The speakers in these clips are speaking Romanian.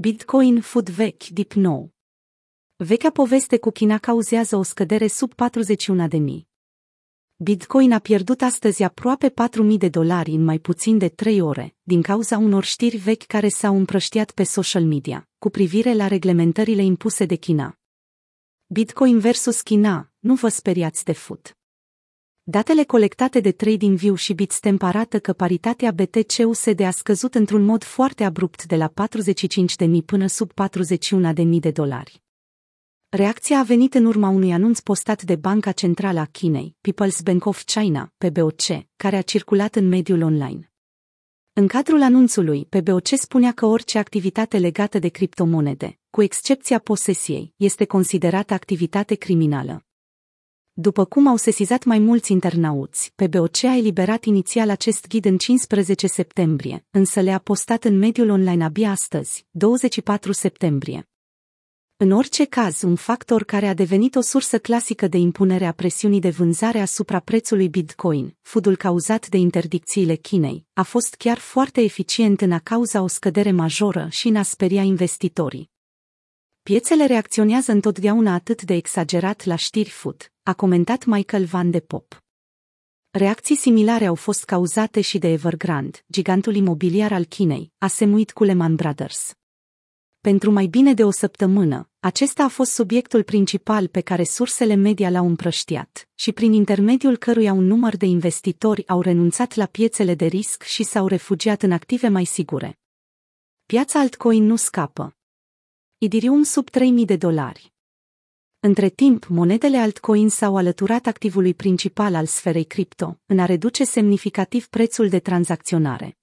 Bitcoin fut vechi, dip nou. Vechea poveste cu China cauzează o scădere sub 41 de mii. Bitcoin a pierdut astăzi aproape 4.000 de dolari în mai puțin de 3 ore, din cauza unor știri vechi care s-au împrăștiat pe social media, cu privire la reglementările impuse de China. Bitcoin versus China, nu vă speriați de fut. Datele colectate de TradingView și Bitstamp arată că paritatea BTC-USD a scăzut într-un mod foarte abrupt de la 45.000 până sub 41.000 de dolari. Reacția a venit în urma unui anunț postat de Banca Centrală a Chinei, People's Bank of China, PBOC, care a circulat în mediul online. În cadrul anunțului, PBOC spunea că orice activitate legată de criptomonede, cu excepția posesiei, este considerată activitate criminală. După cum au sesizat mai mulți internauți, PBOC a eliberat inițial acest ghid în 15 septembrie, însă le-a postat în mediul online abia astăzi, 24 septembrie. În orice caz, un factor care a devenit o sursă clasică de impunere a presiunii de vânzare asupra prețului Bitcoin, fudul cauzat de interdicțiile Chinei, a fost chiar foarte eficient în a cauza o scădere majoră și în a speria investitorii. Piețele reacționează întotdeauna atât de exagerat la știri fut, a comentat Michael Van de Pop. Reacții similare au fost cauzate și de Evergrande, gigantul imobiliar al Chinei, a semuit cu Lehman Brothers. Pentru mai bine de o săptămână, acesta a fost subiectul principal pe care sursele media l-au împrăștiat și prin intermediul căruia un număr de investitori au renunțat la piețele de risc și s-au refugiat în active mai sigure. Piața altcoin nu scapă. Idirium sub 3000 de dolari. Între timp, monedele altcoin s-au alăturat activului principal al sferei cripto, în a reduce semnificativ prețul de tranzacționare.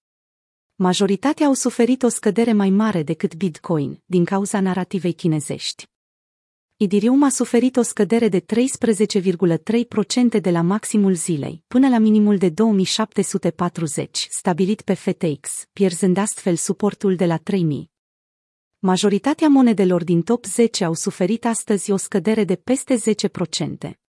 Majoritatea au suferit o scădere mai mare decât Bitcoin, din cauza narativei chinezești. Idirium a suferit o scădere de 13,3% de la maximul zilei, până la minimul de 2740, stabilit pe FTX, pierzând astfel suportul de la 3000. Majoritatea monedelor din top 10 au suferit astăzi o scădere de peste 10%.